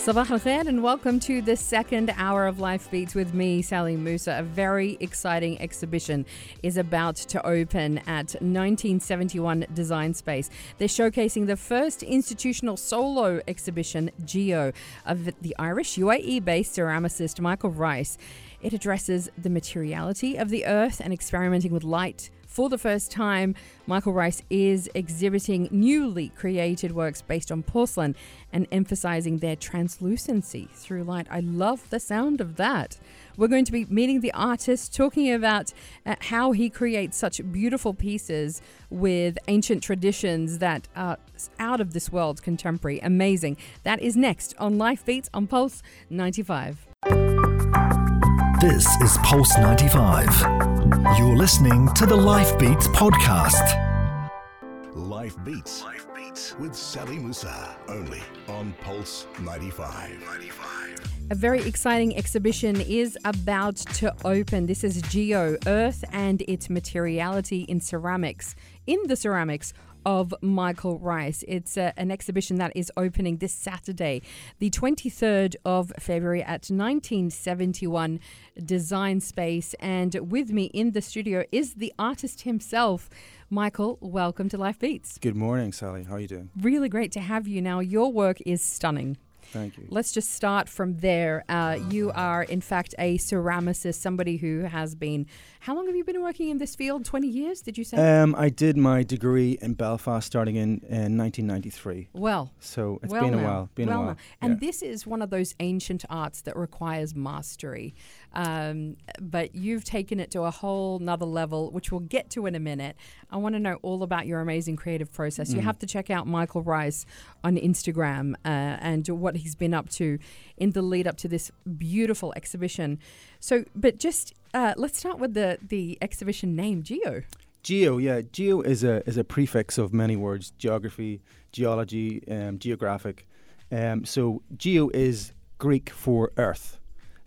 Sabah al and welcome to the second hour of Life Beats with me, Sally Musa. A very exciting exhibition is about to open at 1971 Design Space. They're showcasing the first institutional solo exhibition, Geo, of the Irish UAE based ceramicist Michael Rice. It addresses the materiality of the earth and experimenting with light for the first time, Michael Rice is exhibiting newly created works based on porcelain and emphasizing their translucency through light. I love the sound of that. We're going to be meeting the artist, talking about uh, how he creates such beautiful pieces with ancient traditions that are out of this world contemporary. Amazing. That is next on Life Beats on Pulse 95. This is Pulse 95. You're listening to the Life Beats podcast. Life Beats. Life Beats with Sally Musa. Only on Pulse 95. 95. A very exciting exhibition is about to open. This is Geo Earth and its materiality in ceramics. In the ceramics of Michael Rice. It's uh, an exhibition that is opening this Saturday, the 23rd of February at 1971 Design Space. And with me in the studio is the artist himself. Michael, welcome to Life Beats. Good morning, Sally. How are you doing? Really great to have you. Now, your work is stunning. Thank you. Let's just start from there. Uh, you are, in fact, a ceramicist, somebody who has been. How long have you been working in this field? 20 years, did you say? Um, I did my degree in Belfast starting in, in 1993. Well, so it's well been now. a while. Been well a while. now. And yeah. this is one of those ancient arts that requires mastery. Um, but you've taken it to a whole nother level, which we'll get to in a minute. I want to know all about your amazing creative process. Mm. You have to check out Michael Rice on Instagram uh, and what he's been up to in the lead up to this beautiful exhibition. So, but just uh, let's start with the the exhibition name, Geo. Geo, yeah, geo is a is a prefix of many words: geography, geology, um, geographic. Um, so geo is Greek for earth.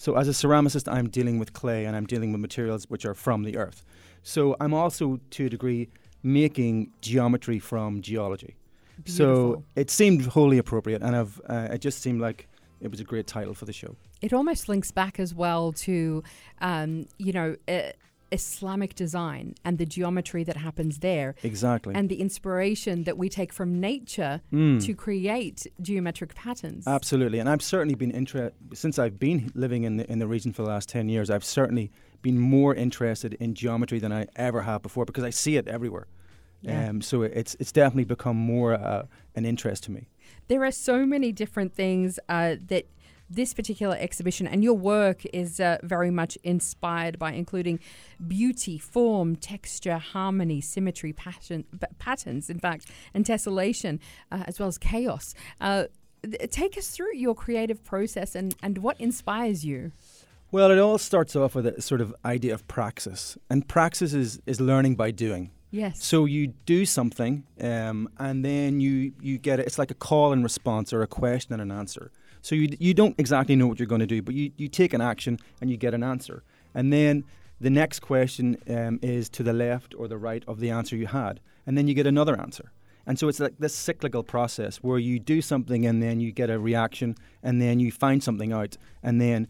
So as a ceramicist, I'm dealing with clay and I'm dealing with materials which are from the earth. So I'm also, to a degree, making geometry from geology. So it seemed wholly appropriate, and I've, uh, it just seemed like it was a great title for the show. It almost links back as well to, um, you know, uh, Islamic design and the geometry that happens there. Exactly. And the inspiration that we take from nature Mm. to create geometric patterns. Absolutely, and I've certainly been interested since I've been living in the in the region for the last ten years. I've certainly been more interested in geometry than I ever have before because I see it everywhere. Yeah. Um, so it's it's definitely become more uh, an interest to me. There are so many different things uh, that this particular exhibition and your work is uh, very much inspired by, including beauty, form, texture, harmony, symmetry, pattern, p- patterns, in fact, and tessellation, uh, as well as chaos. Uh, th- take us through your creative process and, and what inspires you. Well, it all starts off with a sort of idea of praxis, and praxis is is learning by doing. Yes. So you do something, um, and then you you get it. It's like a call and response, or a question and an answer. So you you don't exactly know what you're going to do, but you you take an action and you get an answer, and then the next question um, is to the left or the right of the answer you had, and then you get another answer. And so it's like this cyclical process where you do something and then you get a reaction, and then you find something out, and then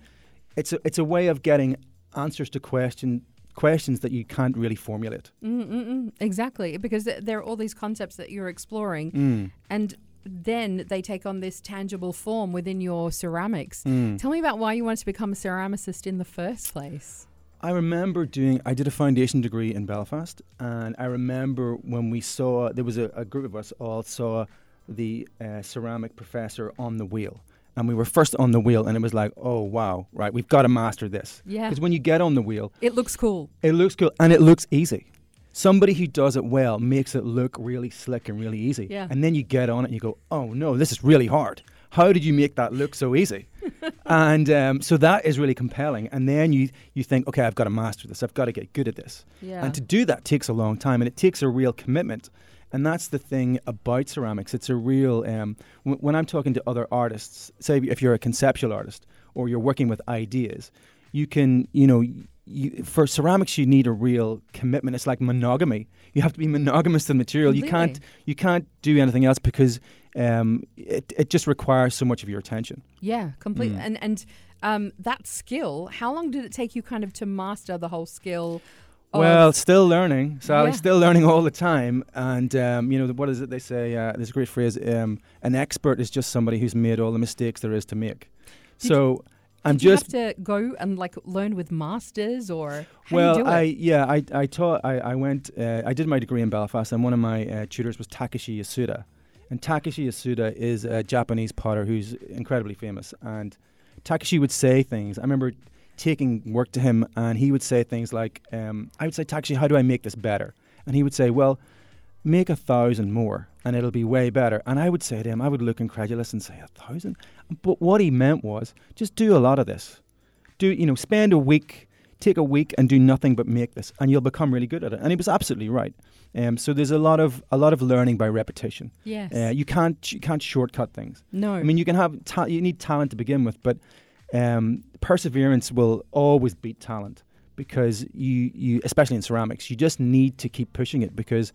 it's a, it's a way of getting answers to question questions that you can't really formulate. Mm-mm-mm. Exactly, because th- there are all these concepts that you're exploring, Mm. and then they take on this tangible form within your ceramics. Mm. Tell me about why you wanted to become a ceramicist in the first place. I remember doing. I did a foundation degree in Belfast, and I remember when we saw there was a, a group of us all saw the uh, ceramic professor on the wheel, and we were first on the wheel, and it was like, oh wow, right, we've got to master this. Yeah. Because when you get on the wheel, It looks cool. it looks cool and it looks easy. Somebody who does it well makes it look really slick and really easy. Yeah. And then you get on it and you go, oh no, this is really hard. How did you make that look so easy? and um, so that is really compelling. And then you, you think, okay, I've got to master this. I've got to get good at this. Yeah. And to do that takes a long time and it takes a real commitment. And that's the thing about ceramics. It's a real. Um, w- when I'm talking to other artists, say if you're a conceptual artist or you're working with ideas, you can, you know, you, for ceramics you need a real commitment. It's like monogamy. You have to be monogamous to the material. You can't you can't do anything else because um, it it just requires so much of your attention. Yeah, completely. Mm. And and um, that skill. How long did it take you kind of to master the whole skill? Of, Well, still learning, Sally. Yeah. Still learning all the time. And um, you know, what is it they say? Uh, there's a great phrase: um, "An expert is just somebody who's made all the mistakes there is to make." Did so I'm did you have to go and like learn with masters or well, do you do I yeah, I I taught. I I went. Uh, I did my degree in Belfast, and one of my uh, tutors was Takeshi Yasuda, and Takeshi Yasuda is a Japanese potter who's incredibly famous. And Takeshi would say things. I remember taking work to him, and he would say things like, um, "I would say, Takeshi, how do I make this better?" And he would say, "Well." Make a thousand more, and it'll be way better. And I would say to him, I would look incredulous and say, a thousand? But what he meant was, just do a lot of this do you know spend a week take a week and do nothing but make this and you'll become really good at it and he was absolutely right um, so there's a lot of a lot of learning by repetition yes. uh, you can't you can't shortcut things no. i mean you can have ta- you need talent to begin with but um, perseverance will always beat talent because you you especially in ceramics you just need to keep pushing it because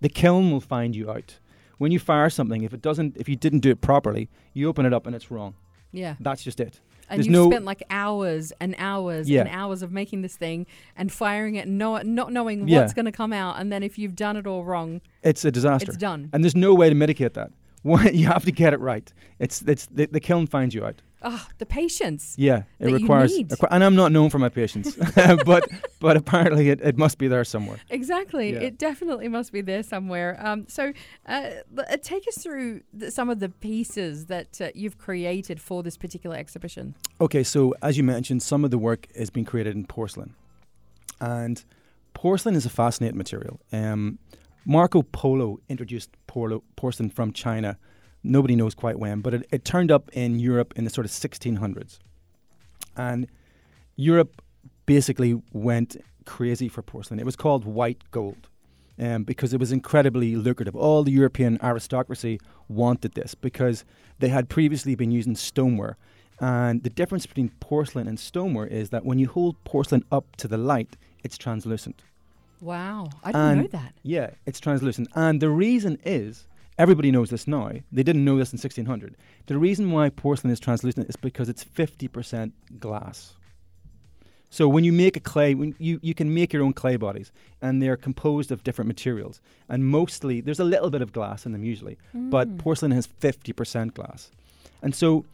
the kiln will find you out when you fire something if it doesn't if you didn't do it properly you open it up and it's wrong yeah. that's just it And there's you've no- spent like hours and hours Yeah. and hours of making this thing and firing it, no, not knowing Yeah. what's going to come out. And then if you've done it all wrong, it's a disaster it's done. and there's no way to mitigate that. You have to get it right. It's it's the, the kiln finds you out. Oh, the patience. Yeah, it requires. requi- and I'm not known for my patience, but but apparently it, it must be there somewhere. Exactly. Yeah. It definitely must be there somewhere. Um, so, uh, uh, take us through the, some of the pieces that uh, you've created for this particular exhibition. Okay, so as you mentioned, some of the work is being created in porcelain, and porcelain is a fascinating material. Um, Marco Polo introduced porlo, porcelain from China. Nobody knows quite when, but it, it turned up in Europe in the sort of 1600s, and Europe basically went crazy for porcelain. It was called white gold. Um, because it was incredibly lucrative. All the European aristocracy wanted this because they had previously been using stoneware, and the difference between porcelain and stoneware is that when you hold porcelain up to the light, it's translucent. Wow, I didn't know that. Yeah, it's translucent. And the reason is, everybody knows this now. They didn't know this in 1600. The reason why porcelain is translucent is because it's 50% glass. So when you make a clay, when you, you can make your own clay bodies, and they're composed of different materials. And mostly, there's a little bit of glass in them usually, but Mm. porcelain has 50% glass. And so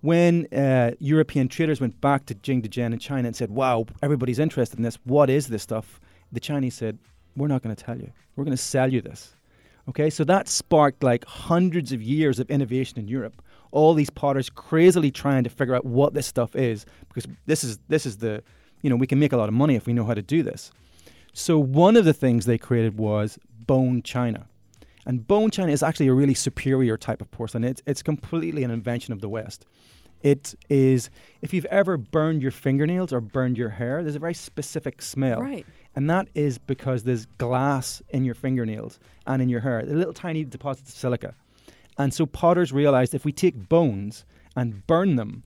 when uh, European traders went back to Jing Dezhen in China and said, wow, everybody's interested in this, what is this stuff? The Chinese said, we're not going to tell you. We're going to sell you this. Okay, so that sparked like hundreds of years of innovation in Europe. All these potters crazily trying to figure out what this stuff is because this is this is the you know we can make a lot of money if we know how to do this. So one of the things they created was bone china, and bone china is actually a really superior type of porcelain. It's it's completely an invention of the West. It is if you've ever burned your fingernails or burned your hair, there's a very specific smell. Right. And that is because there's glass in your fingernails and in your hair, the little tiny deposits of silica. And so potters realized if we take bones and burn them,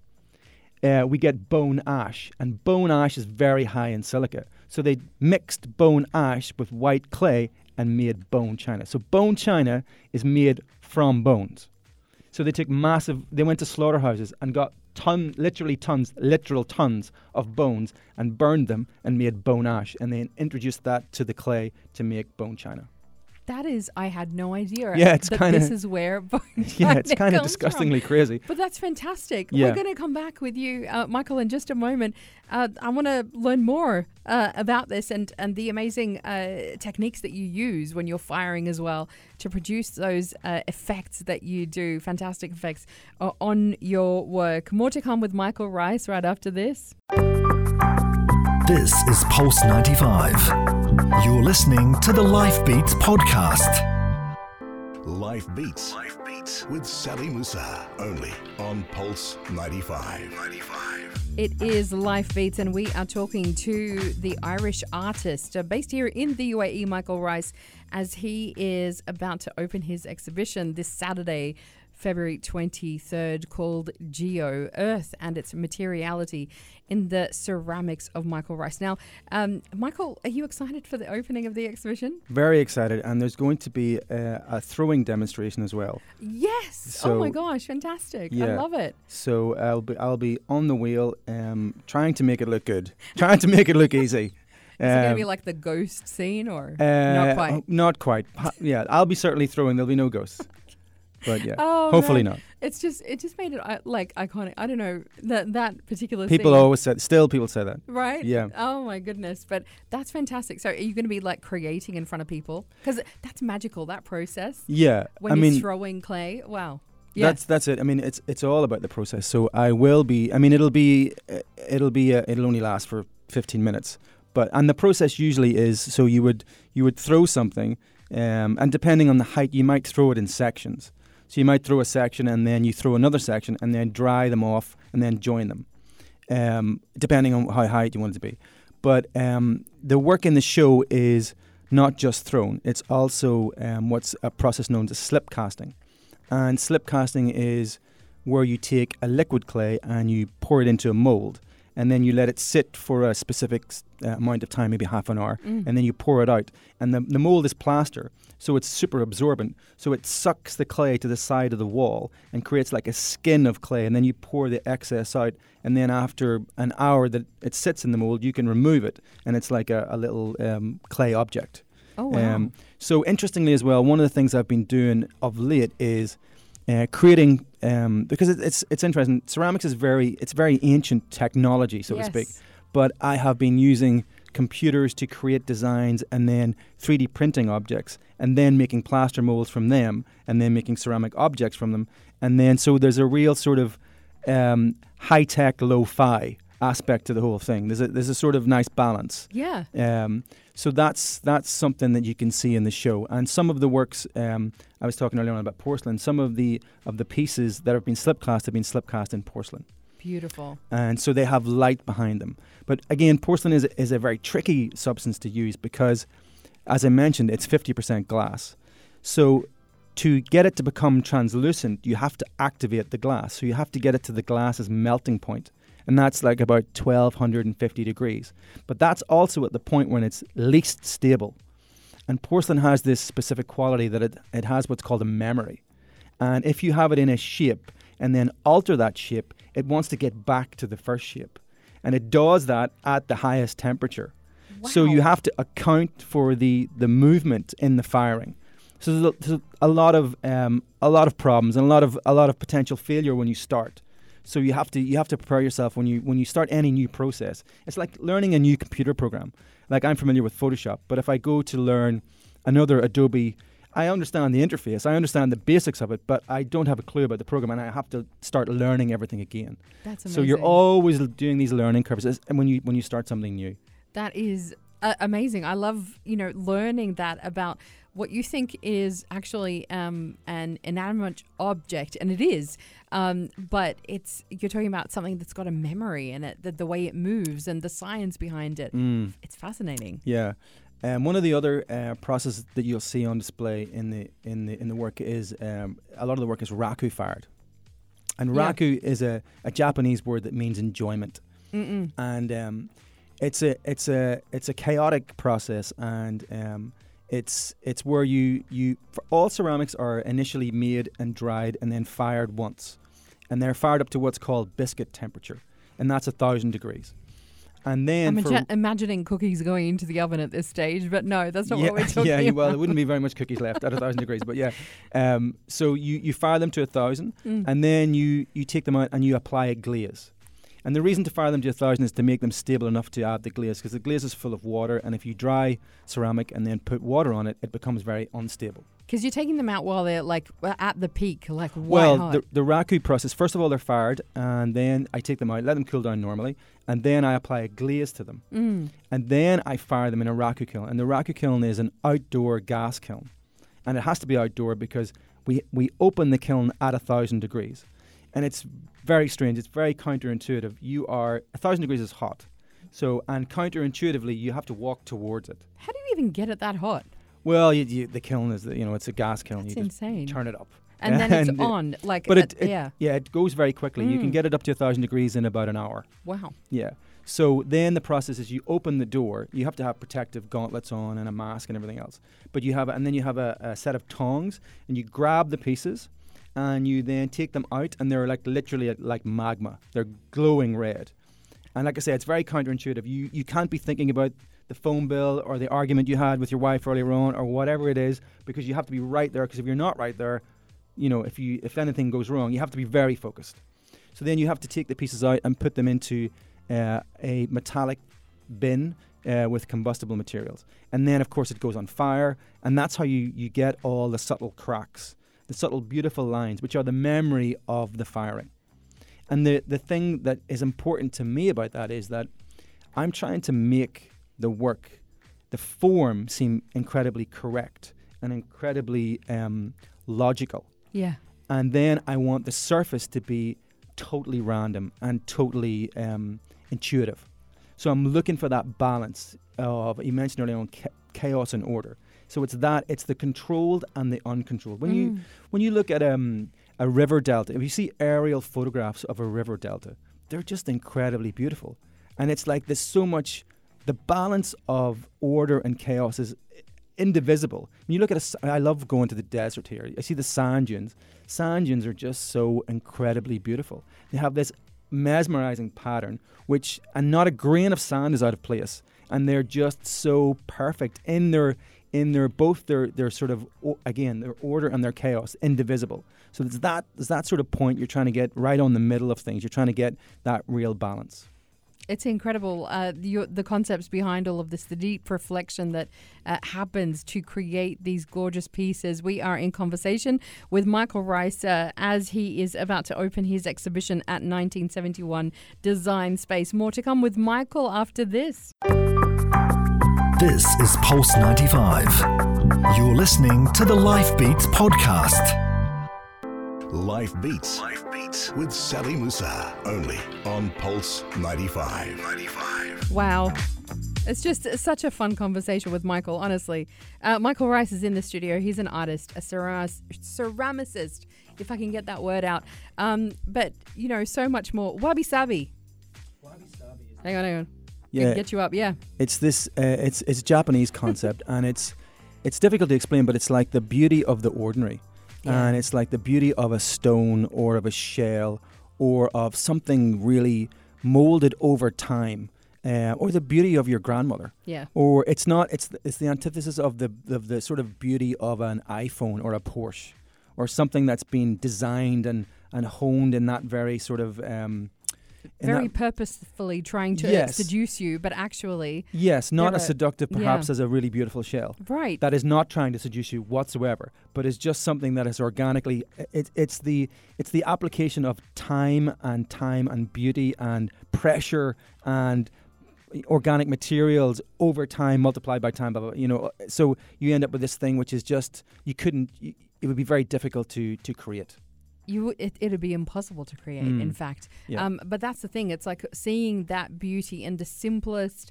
uh, we get bone ash. And bone ash is very high in silica. So they mixed bone ash with white clay and made bone china. So bone china is made from bones. So they took massive, they went to slaughterhouses and got ton, literally tons, literal tons of bones and burned them and made bone ash. And then introduced that to the clay to make bone china. That is, I had no idea. Yeah, it's kinda- This is where Yeah, it's kind of comes from. disgustingly crazy. But that's fantastic. Yeah. We're going to come back with you, uh, Michael, in just a moment. Uh, I want to learn more uh, about this and, and the amazing uh, techniques that you use when you're firing as well to produce those uh, effects that you do, fantastic effects uh, on your work. More to come with Michael Rice right after this. This is Pulse 95. You're listening to the Life Beats podcast. Life Beats. Life Beats with Sally Musa. Only on Pulse 95. 95. It is Life Beats, and we are talking to the Irish artist uh, based here in the UAE, Michael Rice, as he is about to open his exhibition this Saturday. February 23rd, called Geo Earth and its Materiality in the Ceramics of Michael Rice. Now, um, Michael, are you excited for the opening of the exhibition? Very excited, and there's going to be a, a throwing demonstration as well. Yes. oh my gosh, fantastic! I love it. So I'll be I'll be on the wheel, um, trying to make it look good, trying to make it look easy. Is it going to Um, be like the ghost scene or uh, not quite? oh, Not quite. Yeah, I'll be certainly throwing. There'll be no ghosts. But yeah, Oh, hopefully man. not. It's just it just made it uh, like iconic. I don't know that that particular People scene, always said. Still, people say that. right. Yeah. Oh my goodness, but that's fantastic. So are you going to be like creating in front of people? Because that's magical. That process Yeah, when I you're mean, throwing clay. Wow. Yeah. That's that's it. I mean, it's it's all about the process. So I will be. I mean, it'll be uh, it'll be uh, it'll only last for 15 minutes. But and the process usually is so you would you would throw something, um, and depending on the height, you might throw it in sections. So you might throw a section and then you throw another section and then dry them off and then join them, um, depending on how high you want it to be. But um, the work in the show is not just thrown; it's also um, what's a process known as slip casting. And slip casting is where you take a liquid clay and you pour it into a mold, and then you let it sit for a specific uh, amount of time, maybe half an hour, Mm. and then you pour it out. And the, the mold is plaster, so it's super absorbent. So it sucks the clay to the side of the wall and creates like a skin of clay, and then you pour the excess out. And then after an hour that it sits in the mold, you can remove it, and it's like a, a little um, clay object. oh wow. Um, so interestingly as well, one of the things I've been doing of late is uh, creating um, because it, it's it's interesting. Ceramics is very it's very ancient technology, so yes. to speak. But I have been using computers to create designs and then 3D printing objects and then making plaster molds from them and then making ceramic objects from them. And then so there's a real sort of um, high tech, low fi aspect to the whole thing. There's a there's a sort of nice balance. Yeah. Um, so that's that's something that you can see in the show. And some of the works um, I was talking earlier on about porcelain. Some of the of the pieces that have been slip cast have been slip cast in porcelain, Beautiful. and so they have light behind them. But again, porcelain is is a very tricky substance to use because, as I mentioned, it's fifty percent glass. So to get it to become translucent, you have to activate the glass. So you have to get it to the glass's melting point, and that's like about 1250 degrees. But that's also at the point when it's least stable. And porcelain has this specific quality that it, it has what's called a memory. And if you have it in a shape and then alter that shape, it wants to get back to the first shape. And it does that at the highest temperature. So you have to account for the, the movement in the firing. So there's a, there's a lot of um, a lot of problems and a lot of a lot of potential failure when you start. So you have to you have to prepare yourself when you when you start any new process. It's like learning a new computer program. Like I'm familiar with Photoshop, but if I go to learn another Adobe, I understand the interface, I understand the basics of it, but I don't have a clue about the program, and I have to start learning everything again. That's amazing. So you're always doing these learning curves, and when you when you start something new. That is uh, amazing. I love, you know, learning that about what you think is actually um, an inanimate object, and it is. Um, but it's you're talking about something that's got a memory in it, the, the way it moves and the science behind it. Mm. It's fascinating. Yeah. Um, one of the other uh, processes that you'll see on display in the in the in the work is um, a lot of the work is raku fired, and Yeah. raku is a, a Japanese word that means enjoyment, Mm-mm. and um, it's a it's a it's a chaotic process, and um, it's it's where you you all ceramics are initially made and dried and then fired once, and they're fired up to what's called biscuit temperature, and that's a thousand degrees, and then I'm imagining cookies going into the oven at this stage, but no, that's not yeah, what we're talking yeah. about. Well, there wouldn't be very much cookies left at a thousand degrees, but yeah. Um, so you, you fire them to a thousand, Mm. and then you you take them out and you apply a glaze. And the reason to fire them to a thousand is to make them stable enough to add the glaze, because the glaze is full of water, and if you dry ceramic and then put water on it, it becomes very unstable. Because you're taking them out while they're like at the peak, like white well, hot. the, the raku process, first of all, they're fired, and then I take them out, let them cool down normally, and then I apply a glaze to them. Mm. and then I fire them in a raku kiln. And the raku kiln is an outdoor gas kiln, and it has to be outdoor because we we open the kiln at a thousand degrees, and it's very strange. It's very counterintuitive. You are a thousand degrees is hot, so and counterintuitively you have to walk towards it. How do you even get it that hot? Well, you, you, the kiln is the, you know it's a gas kiln. That's you insane. turn it up, And then it's on, like, But it, it yeah. yeah it goes very quickly. You can Mm. get it up to a thousand degrees in about an hour. Wow. Yeah. So then the process is you open the door. You have to have protective gauntlets on and a mask and everything else. But you have, and then you have a, a set of tongs, and you grab the pieces, and you then take them out, and they're like literally like magma. They're glowing red. And like I say, it's very counterintuitive. You you can't be thinking about the phone bill or the argument you had with your wife earlier on or whatever it is because you have to be right there. Because if you're not right there, you know, if you if anything goes wrong, you have to be very focused. So then you have to take the pieces out and put them into uh, a metallic bin uh, with combustible materials. And then, of course, it goes on fire. And that's how you, you get all the subtle cracks, the subtle, beautiful lines, which are the memory of the firing. And the, the thing that is important to me about that is that I'm trying to make the work, the form, seem incredibly correct and incredibly um, logical Yeah. and then I want the surface to be totally random and totally um, intuitive. So I'm looking for that balance of you mentioned earlier on chaos and order. So it's that it's the controlled and the uncontrolled. When you Mm. when you look at um, a river delta, if you see aerial photographs of a river delta, they're just incredibly beautiful. And it's like there's so much, the balance of order and chaos is indivisible. When you look at a, I love going to the desert here. I see the sand dunes. Sand dunes are just so incredibly beautiful. They have this mesmerizing pattern, which, and not a grain of sand is out of place. And they're just so perfect in their, in their both their, their sort of again their order and their chaos, indivisible. So it's that, it's that sort of point you're trying to get right on the middle of things. You're trying to get that real balance. It's incredible. Uh, the, the concepts behind all of this, the deep reflection that uh, happens to create these gorgeous pieces. We are in conversation with Michael Rice uh, as he is about to open his exhibition at 1971 Design Space. More to come with Michael after this. This is Pulse 95. You're listening to the Life Beats podcast. Life Beats. Life Beats with Sally Musa. Only on Pulse 95. 95. Wow. It's just such a fun conversation with Michael, honestly. Uh, Michael Rice is in the studio. He's an artist, a ceramis- ceramicist, if I can get that word out. Um, but, you know, so much more. Wabi Sabi. Wabi Sabi. Hang on, hang on. Can Yeah, get you up, yeah. it's this uh, it's it's a Japanese concept and it's it's difficult to explain but it's like the beauty of the ordinary Yeah. and it's like the beauty of a stone or of a shell or of something really molded over time uh, or the beauty of your grandmother Yeah. or it's not it's the, it's the antithesis of the of the sort of beauty of an iPhone or a Porsche or something that's been designed and and honed in that very sort of um, Very that- purposefully trying to Yes. seduce you, but actually, yes not as seductive yeah. perhaps as a really beautiful shell right. that is not trying to seduce you whatsoever, but is just something that is organically. It, it's the it's the application of time and time and beauty and pressure and organic materials over time multiplied by time. Blah, blah, blah, you know, so you end up with this thing which is just you couldn't, it would be very difficult to to create. You it, it'd be impossible to create in Mm. fact Yeah. um, but that's the thing it's like seeing that beauty in the simplest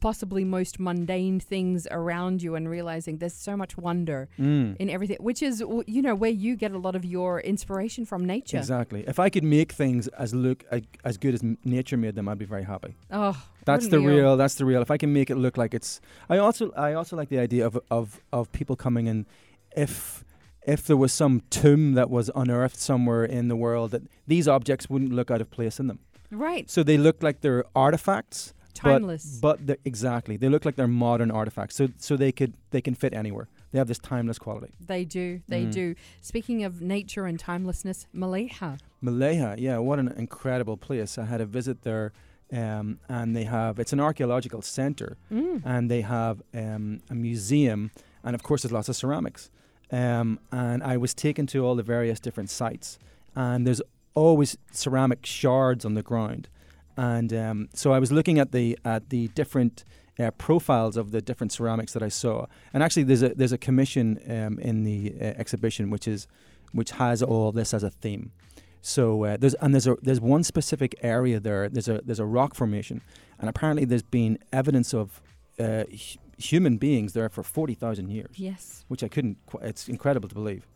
possibly most mundane things around you and realizing there's so much wonder Mm. in everything which is you know where you get a lot of your inspiration from nature Exactly. If I could make things as look as, as good as nature made them, I'd be very happy. oh That's the real. That's the real. If I can make it look like it's, I also, I also like the idea of of of people coming in, if if there was some tomb that was unearthed somewhere in the world, that these objects wouldn't look out of place in them. right So they look like they're artifacts, timeless but they're, exactly they look like they're modern artifacts. So so they could they can fit anywhere. They have this timeless quality. they do they Mm. do speaking of nature and timelessness Malaysia Mleiha, yeah, what an incredible place. I had a visit there, um, and they have it's an archaeological center. mm. and they have um, a museum, and of course, there's lots of ceramics. Um, and I was taken to all the various different sites, and there's always ceramic shards on the ground. And um, so I was looking at the at the different uh, profiles of the different ceramics that I saw. And actually, there's a there's a commission um, in the uh, exhibition which is which has all this as a theme. So uh, there's and there's a there's one specific area there. There's a there's a rock formation, and apparently there's been evidence of uh, human beings there for forty thousand years, Yes. which I couldn't. Qu- it's incredible to believe.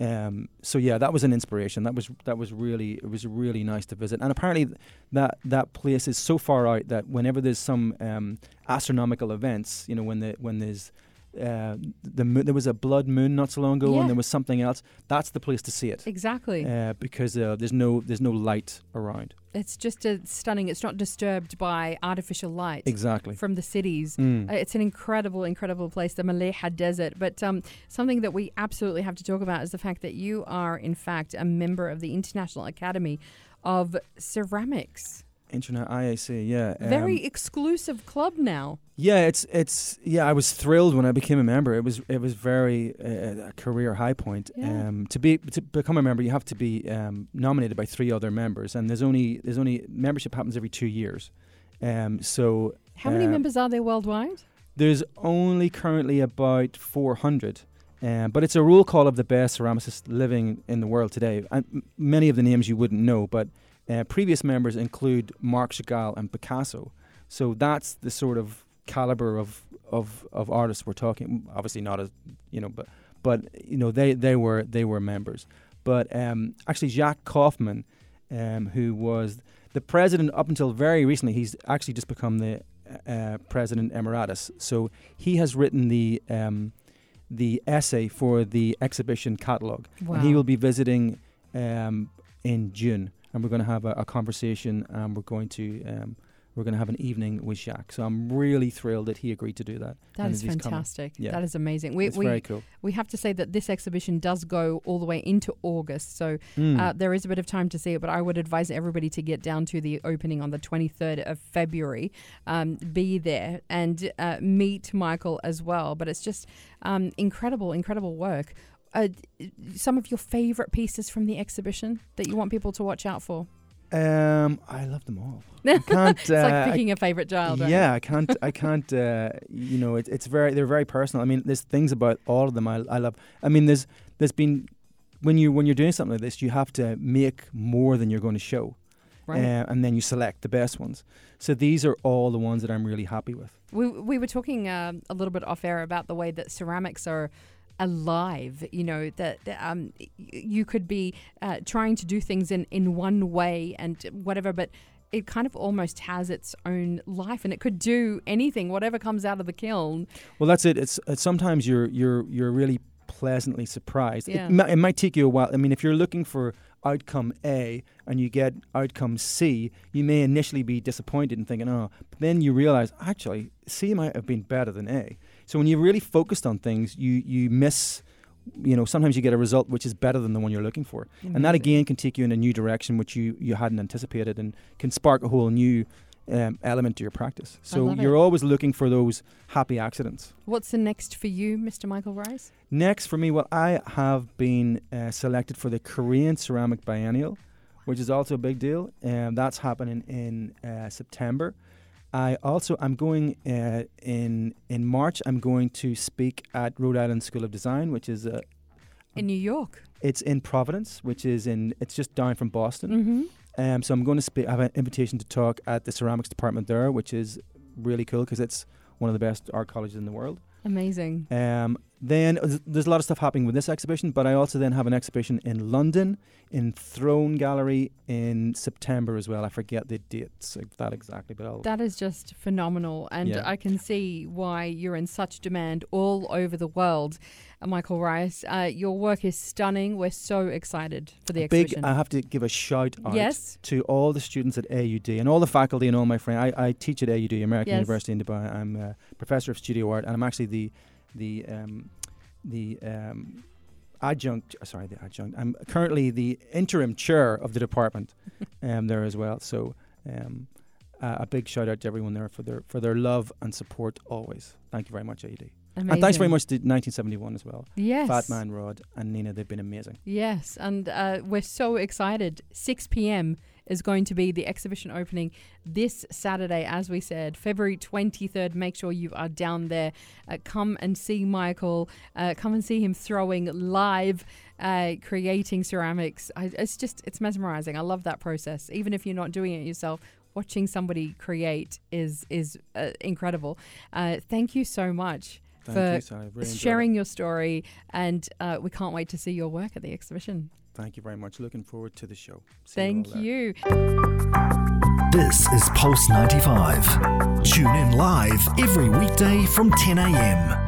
Um, so yeah, that was an inspiration. That was that was really it was really nice to visit. And apparently, th- that that place is so far out that whenever there's some um, astronomical events, you know, when the when there's uh, the moon, there was a blood moon not so long ago, Yeah. and there was something else. That's the place to see it Exactly. uh, because uh, there's no there's no light around. it's just a stunning. It's not disturbed by artificial light Exactly. from the cities. Mm. Uh, It's an incredible, incredible place, the Mleiha Desert. But um, something that we absolutely have to talk about is the fact that you are, in fact, a member of the International Academy of Ceramics. Internet IAC, yeah. Very um, exclusive club now. yeah, it's it's yeah. I was thrilled when I became a member. It was it was very uh, a career high point. Yeah. Um, to be to become a member, you have to be um, nominated by three other members, and there's only there's only membership happens every two years. Um, so How many Uh, members are there worldwide? There's only currently about 400. Um, but it's a roll call of the best ceramicists living in the world today. And many of the names you wouldn't know, but uh, previous members include Marc Chagall and Picasso. So that's the sort of caliber of, of, of artists we're talking. Obviously not as you know, but but you know they, they were they were members. But um, actually Jacques Kaufmann, um, who was the president up until very recently, he's actually just become the uh, president emeritus. So he has written the um, the essay for the exhibition catalog, Wow. and he will be visiting um, in June, and we're going to have a, a conversation, and we're going to um, we're going to have an evening with Jacques. So I'm really thrilled that he agreed to do that. That is fantastic. Yeah. That is amazing. We, it's we, very cool. we have to say that this exhibition does go all the way into August. So Mm. Uh, there is a bit of time to see it, but I would advise everybody to get down to the opening on the 23rd of February. Um, be there and uh, meet Michael as well. But it's just um, incredible, incredible work. Uh, some of your favorite pieces from the exhibition that you want people to watch out for? um, I love them all. I can't. It's uh, like picking a favorite child. right? Yeah, I can't. I can't. Uh, you know, it, it's very. They're very personal. I mean, there's things about all of them I, I love. I mean, there's there's been when you when you're doing something like this, you have to make more than you're going to show, Right. uh, and then you select the best ones. So these are all the ones that I'm really happy with. We we were talking um, a little bit off air about the way that ceramics are alive. You know that um, you could be uh, trying to do things in in one way and whatever, but it kind of almost has its own life, and it could do anything, whatever comes out of the kiln. Well, that's it. It's, it's sometimes you're you're you're really pleasantly surprised. Yeah. It, it might take you a while. I mean, if you're looking for outcome A and you get outcome C, you may initially be disappointed and thinking, oh, but then you realize actually C might have been better than A. So when you're really focused on things, you you miss. You know, sometimes you get a result which is better than the one you're looking for, and that again can take you in a new direction which you you hadn't anticipated, and can spark a whole new um, element to your practice. So you're always looking for those happy accidents. What's the next for you, Mr. Michael Rice? Next for me, well, I have been uh, selected for the Korean Ceramic Biennial, which is also a big deal, and that's happening in uh, September. I also I'm going uh, in in March. I'm going to speak at Rhode Island School of Design, which is uh, In New York. it's in Providence, which is in it's just down from Boston. Mm-hmm. Um, so I'm going to spe- have an invitation to talk at the ceramics department there, which is really cool because it's one of the best art colleges in the world. Amazing. Um, then uh, there's a lot of stuff happening with this exhibition, but I also then have an exhibition in London, in Thrown Gallery in September as well. I forget the dates of that exactly, but I'll. That is just phenomenal. And Yeah. I can see why you're in such demand all over the world. Uh, Michael Rice, uh, your work is stunning. We're so excited for the Big, exhibition. I have to give a shout out yes. to all the students at AUD and all the faculty and all my friends. I, I teach at AUD, American Yes. University in Dubai. I'm a professor of studio art, and I'm actually the the um, the um, adjunct. uh, Sorry, the adjunct. I'm currently the interim chair of the department um, there as well. So. Um, uh, a big shout out to everyone there for their for their love and support always. Thank you very much, AUD. Amazing. And thanks very much to 1971 as well. Yes. Fat Man Rod and Nina, they've been amazing. Yes. And uh, we're so excited. 6 p.m. is going to be the exhibition opening this Saturday, as we said, February 23rd. Make sure you are down there. Uh, come and see Michael. Uh, come and see him throwing live. Uh, creating ceramics, I, it's just it's mesmerizing. I love that process. Even if you're not doing it yourself, watching somebody create is is uh, incredible. Uh, thank you so much Thank for you, Sally. Really sharing your story, and uh, we can't wait to see your work at the exhibition. Thank you very much. Looking forward to the show. See Thank there. you. This is Pulse 95. Tune in live every weekday from 10 a.m.